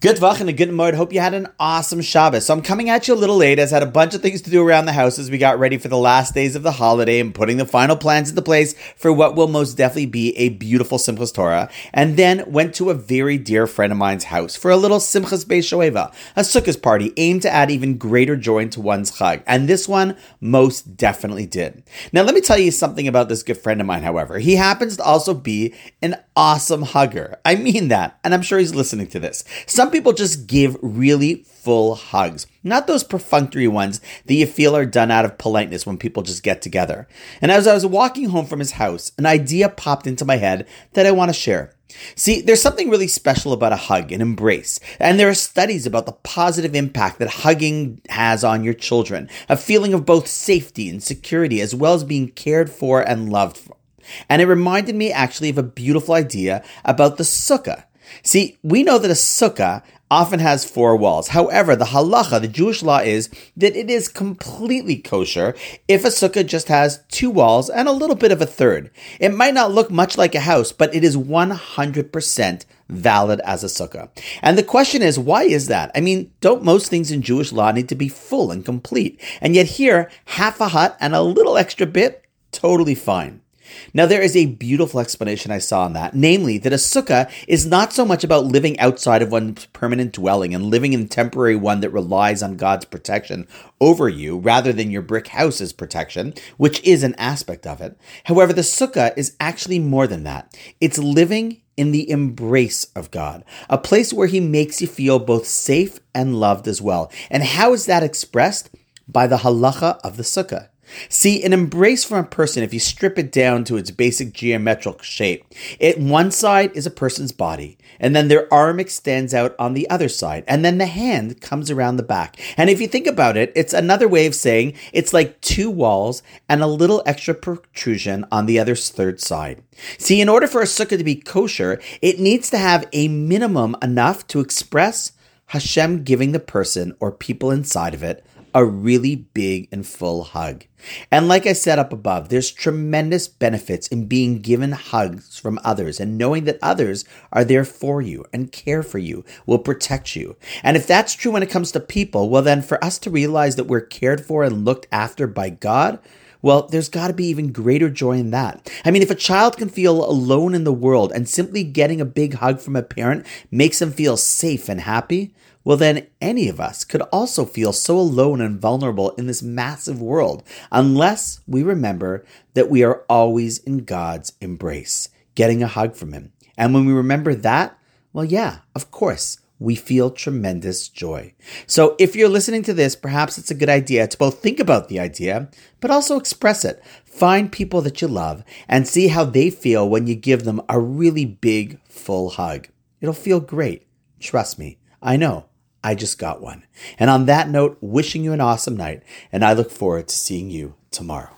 Good Vach and a good Moed. Hope you had an awesome Shabbos. So I'm coming at you a little late as I had a bunch of things to do around the house as we got ready for the last days of the holiday and putting the final plans into place for what will most definitely be a beautiful Simchas Torah. And then went to a very dear friend of mine's house for a little Simchas Beis Hashoeva, a Sukkot party aimed to add even greater joy into one's Chag. And this one most definitely did. Now let me tell you something about this good friend of mine, however. He happens to also be an awesome hugger. I mean that, and I'm sure he's listening to this. Some people just give really full hugs, not those perfunctory ones that you feel are done out of politeness when people just get together. And as I was walking home from his house, an idea popped into my head that I want to share. See, there's something really special about a hug, an embrace. And there are studies about the positive impact that hugging has on your children, a feeling of both safety and security, as well as being cared for and loved for. And it reminded me actually of a beautiful idea about the sukkah. See, we know that a sukkah often has four walls. However, the halacha, the Jewish law is that it is completely kosher if a sukkah just has two walls and a little bit of a third. It might not look much like a house, but it is 100% valid as a sukkah. And the question is, why is that? I mean, don't most things in Jewish law need to be full and complete? And yet here, half a hut and a little extra bit, totally fine. Now, there is a beautiful explanation I saw on that, namely that a sukkah is not so much about living outside of one's permanent dwelling and living in a temporary one that relies on God's protection over you rather than your brick house's protection, which is an aspect of it. However, the sukkah is actually more than that. It's living in the embrace of God, a place where He makes you feel both safe and loved as well. And how is that expressed? By the halacha of the sukkah. See, an embrace from a person, if you strip it down to its basic geometric shape, it one side is a person's body, and then their arm extends out on the other side, and then the hand comes around the back. And if you think about it, it's another way of saying it's like two walls and a little extra protrusion on the other's third side. See, in order for a sukkah to be kosher, it needs to have a minimum enough to express Hashem giving the person or people inside of it a really big and full hug. And like I said up above, there's tremendous benefits in being given hugs from others and knowing that others are there for you and care for you, will protect you. And if that's true when it comes to people, well, then for us to realize that we're cared for and looked after by God, well, there's got to be even greater joy in that. I mean, if a child can feel alone in the world and simply getting a big hug from a parent makes them feel safe and happy, well, then any of us could also feel so alone and vulnerable in this massive world unless we remember that we are always in God's embrace, getting a hug from Him. And when we remember that, well, yeah, of course, we feel tremendous joy. So if you're listening to this, perhaps it's a good idea to both think about the idea, but also express it. Find people that you love and see how they feel when you give them a really big, full hug. It'll feel great. Trust me. I know. I just got one. And on that note, wishing you an awesome night, and I look forward to seeing you tomorrow.